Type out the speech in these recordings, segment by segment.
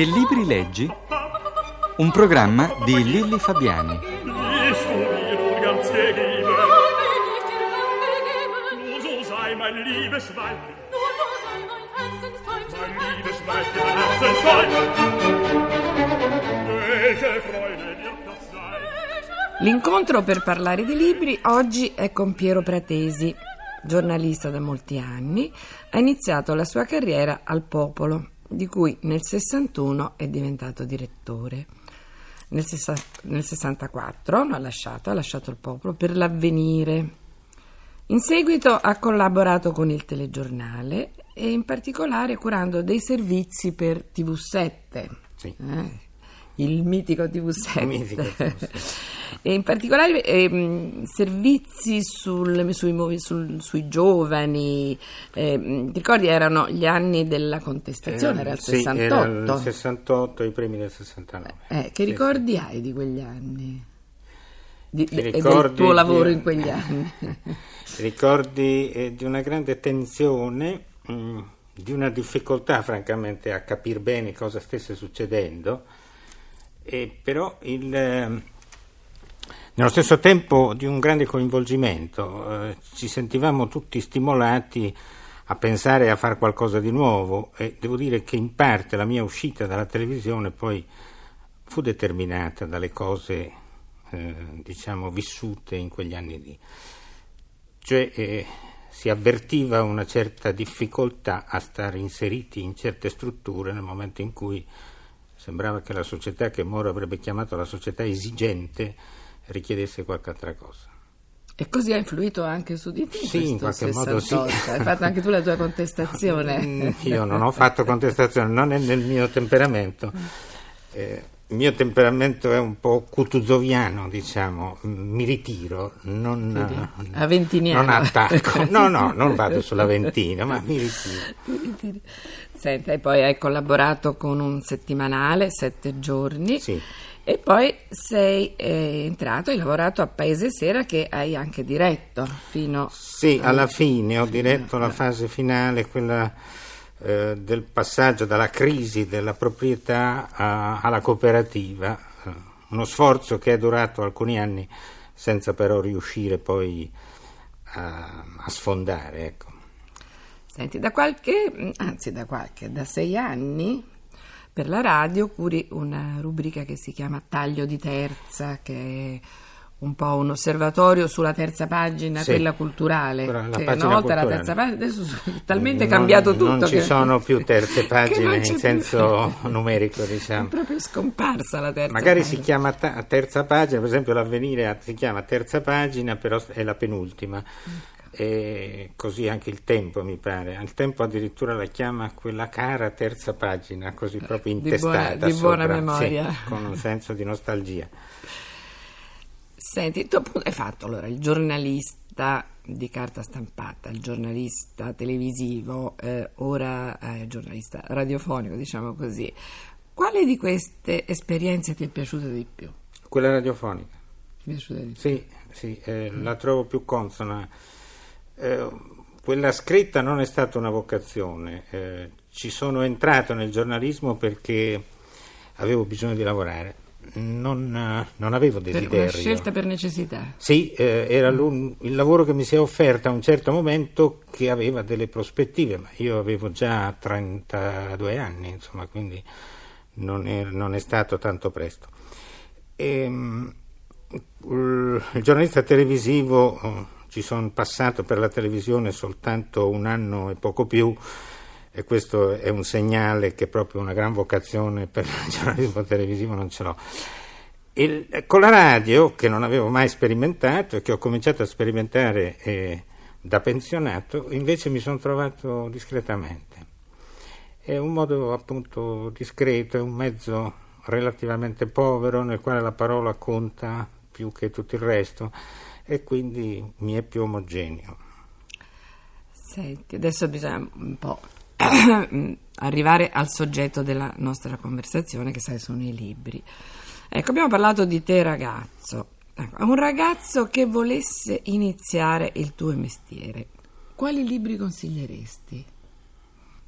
Che libri leggi? Un programma di Lilli Fabiani. L'incontro per parlare di libri oggi è con Piero Pratesi, giornalista da molti anni, ha iniziato la sua carriera al Popolo, di cui nel 61 è diventato direttore. Nel, sessa- nel 64 l'ha lasciato, ha lasciato il Popolo per l'avvenire. In seguito ha collaborato con il telegiornale e in particolare curando dei servizi per TV7. Sì. Eh, il mitico TV7. Il mitico TV7. e in particolare ehm, servizi sul- sui, movi- sul- sui giovani. ehm, ti ricordi erano gli anni della contestazione, era il Sì, 68. era il 68, i primi del 69. Eh, che Sì, ricordi hai di quegli anni? Di- e del tuo lavoro di- in quegli anni? sì. Ricordi eh, di una grande tensione, mm, di una difficoltà francamente a capire bene cosa stesse succedendo, e però il, eh, nello stesso tempo di un grande coinvolgimento. eh, ci sentivamo tutti stimolati a pensare a fare qualcosa di nuovo e devo dire che in parte la mia uscita dalla televisione poi fu determinata dalle cose eh, diciamo vissute in quegli anni lì. Cioè eh, si avvertiva una certa difficoltà a stare inseriti in certe strutture nel momento in cui sembrava che la società che Moro avrebbe chiamato la società esigente richiedesse qualche altra cosa. E così ha influito anche su di te. Sì, in qualche modo sì. 68. Hai fatto anche tu la tua contestazione. Io non ho fatto contestazione, non è nel mio temperamento. Eh, il mio temperamento è un po' cutuzoviano, diciamo, mi ritiro, non, eh, Aventiniano. non attacco. No, no, non vado sulla ventina, ma mi ritiro. Senta, e poi hai collaborato con un settimanale, sette giorni. Sì. E poi sei eh, entrato, hai lavorato a Paese Sera che hai anche diretto fino Sì, alla fine ho diretto la fase finale, quella eh, del passaggio dalla crisi della proprietà a- alla cooperativa, eh, uno sforzo che è durato alcuni anni senza però riuscire poi a, a sfondare. Ecco. Senti, da qualche, anzi da qualche, da sei anni per la radio curi una rubrica che si chiama Taglio di Terza, che è un po' un osservatorio sulla terza pagina, Sì. quella culturale. La che pagina una volta era la culturale. terza pagina, adesso è talmente Non- cambiato tutto. Non ci che- sono più terze pagine in c'è più- senso numerico, È diciamo. proprio scomparsa la terza Magari pagina. si chiama ta- terza pagina, per esempio l'avvenire si chiama terza pagina, però è la penultima. E così anche il tempo mi pare. Il tempo addirittura la chiama quella cara terza pagina, così proprio Di buona- intestata. di buona memoria. sì, con un senso di nostalgia. Senti, tu appunto hai fatto allora il giornalista di carta stampata, il giornalista televisivo, eh, ora eh, giornalista radiofonico, diciamo così. Quale di queste esperienze ti è piaciuta di più? Quella radiofonica. Ti è piaciuta di più? Sì, sì, eh, la trovo più consona. Eh, quella scritta non è stata una vocazione, eh, ci sono entrato nel giornalismo perché avevo bisogno di lavorare, non, non avevo Per desiderio. una scelta per necessità. Sì, eh, era il lavoro che mi si è offerto a un certo momento che aveva delle prospettive, ma io avevo già 32 anni, insomma, quindi non è, non è stato tanto presto. Ehm, il il giornalista televisivo, eh, ci sono passato per la televisione soltanto un anno e poco più, e questo è un segnale che proprio una gran vocazione per il giornalismo televisivo non ce l'ho. Il- con la radio, che non avevo mai sperimentato e che ho cominciato a sperimentare eh, da pensionato, invece mi sono trovato discretamente. È un modo appunto discreto, è un mezzo relativamente povero nel quale la parola conta più che tutto il resto e quindi mi è più omogeneo. Senti, adesso bisogna un po' arrivare al soggetto della nostra conversazione, che sai sono i libri. Ecco, abbiamo parlato di te ragazzo. Ecco, un ragazzo che volesse iniziare il tuo mestiere, quali libri consiglieresti?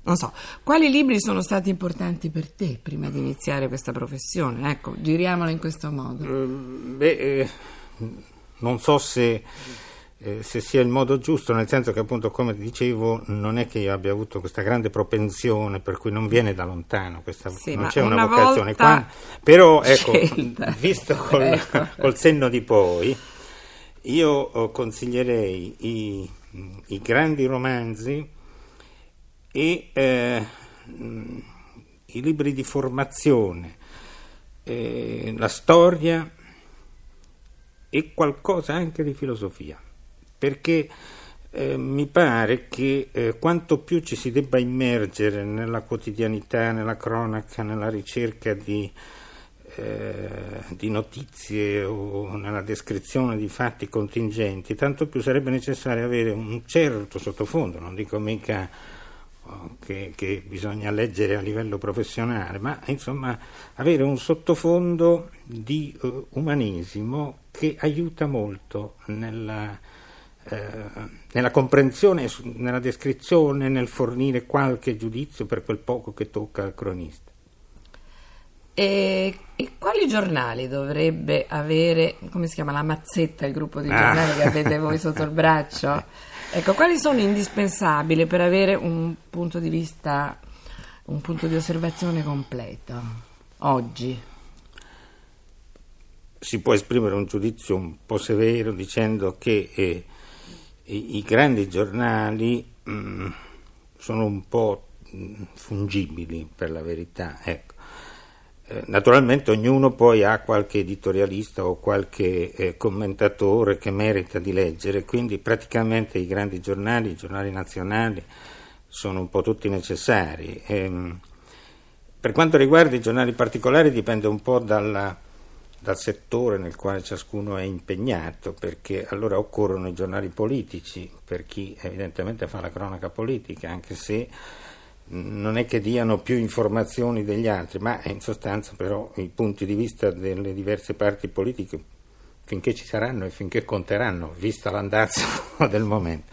Non so, quali libri sono stati importanti per te prima di iniziare questa professione? Ecco, giriamola in questo modo. Mm, beh, eh, non so se, eh, se, sia il modo giusto, nel senso che appunto, come dicevo, non è che io abbia avuto questa grande propensione per cui non viene da lontano, questa, sì, non c'è una, una vocazione qua. Però ecco, scelta. visto col, ecco. col senno di poi, io consiglierei i, i grandi romanzi e eh, i libri di formazione, eh, la storia e qualcosa anche di filosofia, perché eh, mi pare che eh, quanto più ci si debba immergere nella quotidianità, nella cronaca, nella ricerca di, eh, di notizie o nella descrizione di fatti contingenti, tanto più sarebbe necessario avere un certo sottofondo, non dico mica che, che, bisogna leggere a livello professionale, ma insomma avere un sottofondo di uh, umanesimo che aiuta molto nella, eh, nella comprensione, nella descrizione, nel fornire qualche giudizio per quel poco che tocca al cronista. E, e, quali giornali dovrebbe avere, come si chiama, la mazzetta, il gruppo di giornali ah. che avete voi sotto il braccio? Ecco, quali sono indispensabili per avere un punto di vista, un punto di osservazione completo oggi? Si può esprimere un giudizio un po' severo dicendo che eh, i, i, grandi giornali mm, sono un po' mm, fungibili per la verità. Ecco eh, naturalmente ognuno poi ha qualche editorialista o qualche eh, commentatore che merita di leggere, quindi praticamente i grandi giornali, i giornali nazionali, sono un po' tutti necessari. Ehm, per quanto riguarda i giornali particolari dipende un po' dalla, dal settore nel quale ciascuno è impegnato, perché allora occorrono i giornali politici per chi evidentemente fa la cronaca politica, anche se non è che diano più informazioni degli altri, ma in sostanza però i punti di vista delle diverse parti politiche finché ci saranno e finché conteranno, vista l'andazzo del momento.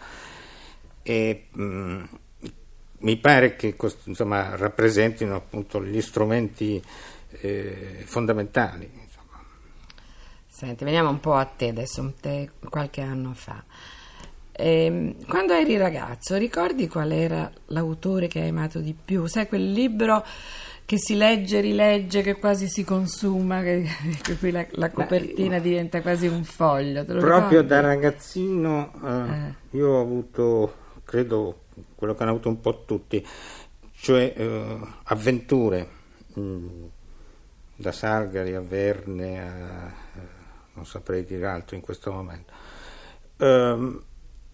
E, mh, mi pare che insomma, rappresentino appunto gli strumenti eh, fondamentali. Senti, veniamo un po' a te adesso, te qualche anno fa. Eh, quando eri ragazzo, ricordi qual era l'autore che hai amato di più? Sai, quel libro che si legge, rilegge, che quasi si consuma, che, che qui la, la copertina Beh, diventa quasi un foglio. proprio ricordi? da ragazzino eh, eh. io ho avuto, credo, quello che hanno avuto un po' tutti, cioè eh, avventure, mh, mm, da Salgari a Verne, a, non saprei dire altro in questo momento. Um,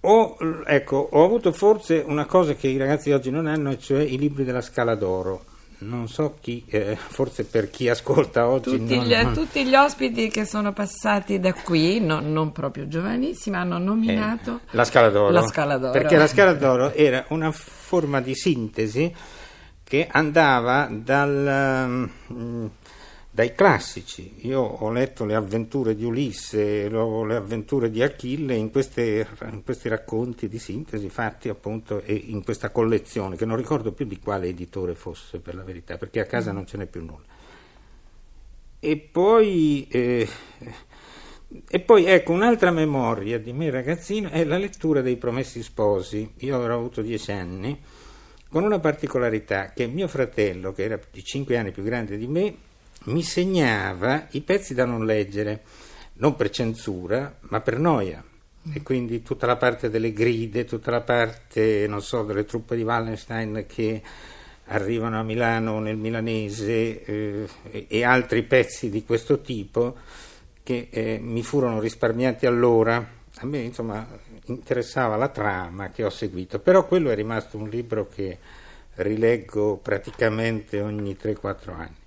ho, ecco, ho avuto forse una cosa che i ragazzi oggi non hanno, cioè i libri della Scala d'Oro. Non so chi, eh, forse per chi ascolta oggi. Tutti, non, gli, non... tutti gli ospiti che sono passati da qui, no, non proprio giovanissimi, hanno nominato eh, la, Scala d'Oro, la Scala d'Oro. Perché la Scala d'Oro era una forma di sintesi che andava dal. Um, dai classici. Io ho letto le avventure di Ulisse, le avventure di Achille in, queste, in, questi racconti di sintesi fatti appunto in questa collezione, che non ricordo più di quale editore fosse per la verità, perché a casa non ce n'è più nulla. E poi, eh, e poi ecco un'altra memoria di me ragazzino è la lettura dei Promessi Sposi. Io avrò avuto dieci anni, con una particolarità che mio fratello, che era di cinque anni più grande di me, mi segnava i pezzi da non leggere, non per censura, ma per noia. E quindi tutta la parte delle gride, tutta la parte, non so, delle truppe di Wallenstein che arrivano a Milano nel milanese eh, e altri pezzi di questo tipo che eh, mi furono risparmiati allora. A me, insomma, interessava la trama che ho seguito, però quello è rimasto un libro che rileggo praticamente ogni 3-4 anni.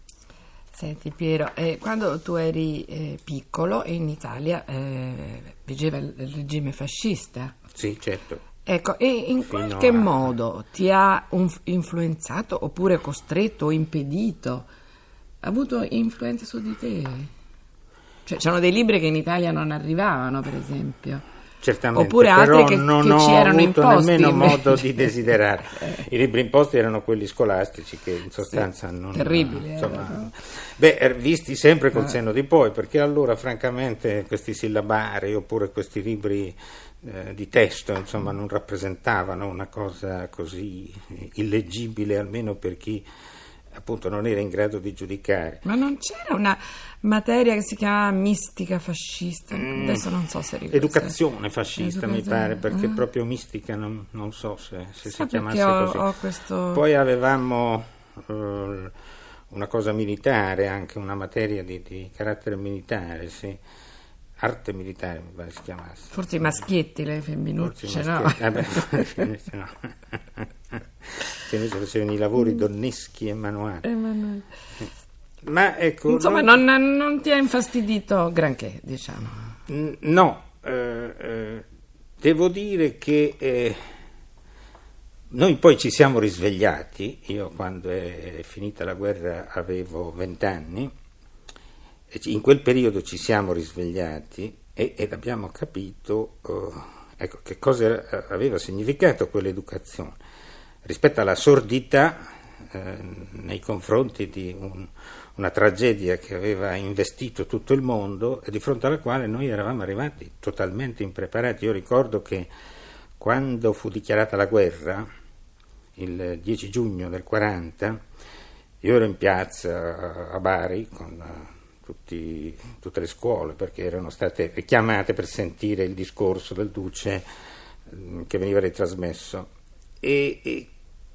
Senti Piero, eh, quando tu eri eh, piccolo in Italia eh, vigeva il regime fascista. Sì, certo. Ecco, e in Fino qualche a... modo ti ha un, influenzato oppure costretto o impedito? Ha avuto influenza su di te? Cioè, c'erano dei libri che in Italia non arrivavano, per esempio. Certamente, Oppure altri però che, non che ho ci erano avuto imposti. nemmeno invece. modo di desiderare. I libri imposti erano quelli scolastici che in sostanza non... terribili insomma, erano. beh, er- visti sempre Eh. col senno di poi, perché allora francamente questi sillabari oppure questi libri eh, di testo insomma non rappresentavano una cosa così illeggibile almeno per chi appunto non era in grado di giudicare. Ma non c'era una materia che si chiamava mistica fascista? Adesso non so se ricordo. Mm. Educazione fascista mi Educazione, pare, perché ah. proprio mistica non, non so se, se si chiamasse ho- così. ho questo- Poi avevamo eh, una cosa militare, anche una materia di, di carattere militare, sì. arte militare mi pare si chiamasse. Forse i maschietti, le Forse femminucce, i no? maschietti- eh beh, invece no. Che invece facevano i lavori donneschi e manuali. Emanuele. Ma ecco, Insomma, non- non, non ti ha infastidito granché, diciamo. N- No, eh, eh, devo dire che eh, noi poi ci siamo risvegliati, io quando è finita la guerra avevo vent'anni, in quel periodo ci siamo risvegliati e, ed abbiamo capito eh, ecco, che cosa aveva significato quell'educazione rispetto alla sordità eh, nei confronti di un- una tragedia che aveva investito tutto il mondo e di fronte alla quale noi eravamo arrivati totalmente impreparati. Io ricordo che quando fu dichiarata la guerra, il 10 giugno del 40, io ero in piazza a Bari con eh, tutti- tutte le scuole perché erano state chiamate per sentire il discorso del Duce mm, che veniva ritrasmesso e, e,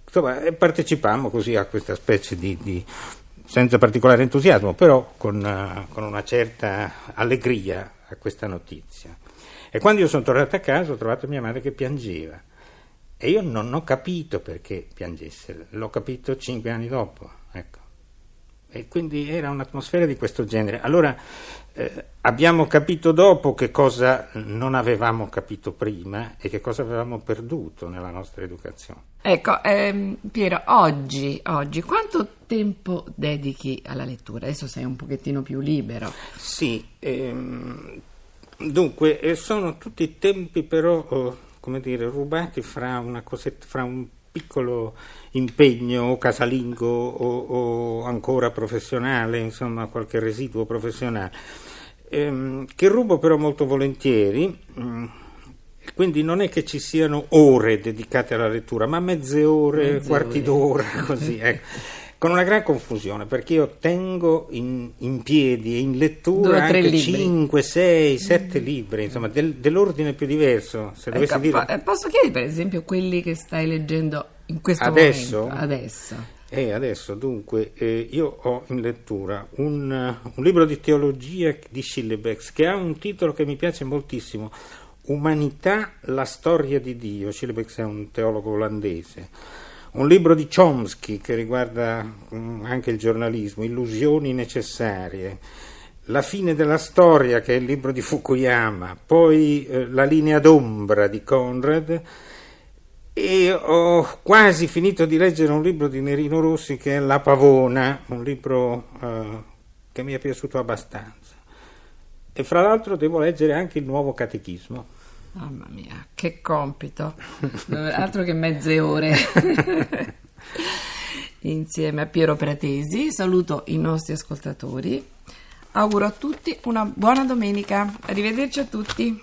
insomma, partecipammo così a questa specie di, di- senza particolare entusiasmo, però con, eh, con una certa allegria a questa notizia. E quando io sono tornato a casa ho trovato mia madre che piangeva e io non ho capito perché piangesse, l'ho capito cinque anni dopo. Ecco. E quindi era un'atmosfera di questo genere. Allora eh, abbiamo capito dopo che cosa non avevamo capito prima e che cosa avevamo perduto nella nostra educazione. Ecco, ehm, Piero, oggi, oggi, quanto tempo dedichi alla lettura? Adesso sei un pochettino più libero. Sì, ehm, dunque eh, sono tutti tempi però, oh, come dire, rubati fra, una cosetta, fra un piccolo impegno o casalingo o, o ancora professionale, insomma qualche residuo professionale, ehm, che rubo però molto volentieri. mm, e quindi non è che ci siano ore dedicate alla lettura, ma mezze ore, Mezze quarti ore. d'ora, così, ecco. Con una gran confusione, perché io tengo in, in piedi e in lettura Due anche libri. 5, 6, 7 libri, insomma, del- dell'ordine più diverso. Se dovessi Ecco, dire... po- eh, posso chiedere, per esempio, quelli che stai leggendo in questo Adesso? momento? Adesso. E adesso dunque eh, io ho in lettura un, eh, un libro di teologia di Schillebeck che ha un titolo che mi piace moltissimo, Umanità, la storia di Dio. Schillebeck è un teologo olandese. Un libro di Chomsky che riguarda mm, anche il giornalismo, Illusioni necessarie. La fine della storia, che è il libro di Fukuyama, poi eh, La linea d'ombra di Conrad, e ho quasi finito di leggere un libro di Nerino Rossi che è La Pavona, un libro eh, che mi è piaciuto abbastanza. E fra l'altro devo leggere anche il nuovo catechismo. Mamma mia, che compito. Altro che mezze ore. Insieme a Piero Pratesi saluto i nostri ascoltatori. Auguro a tutti una buona domenica. Arrivederci a tutti.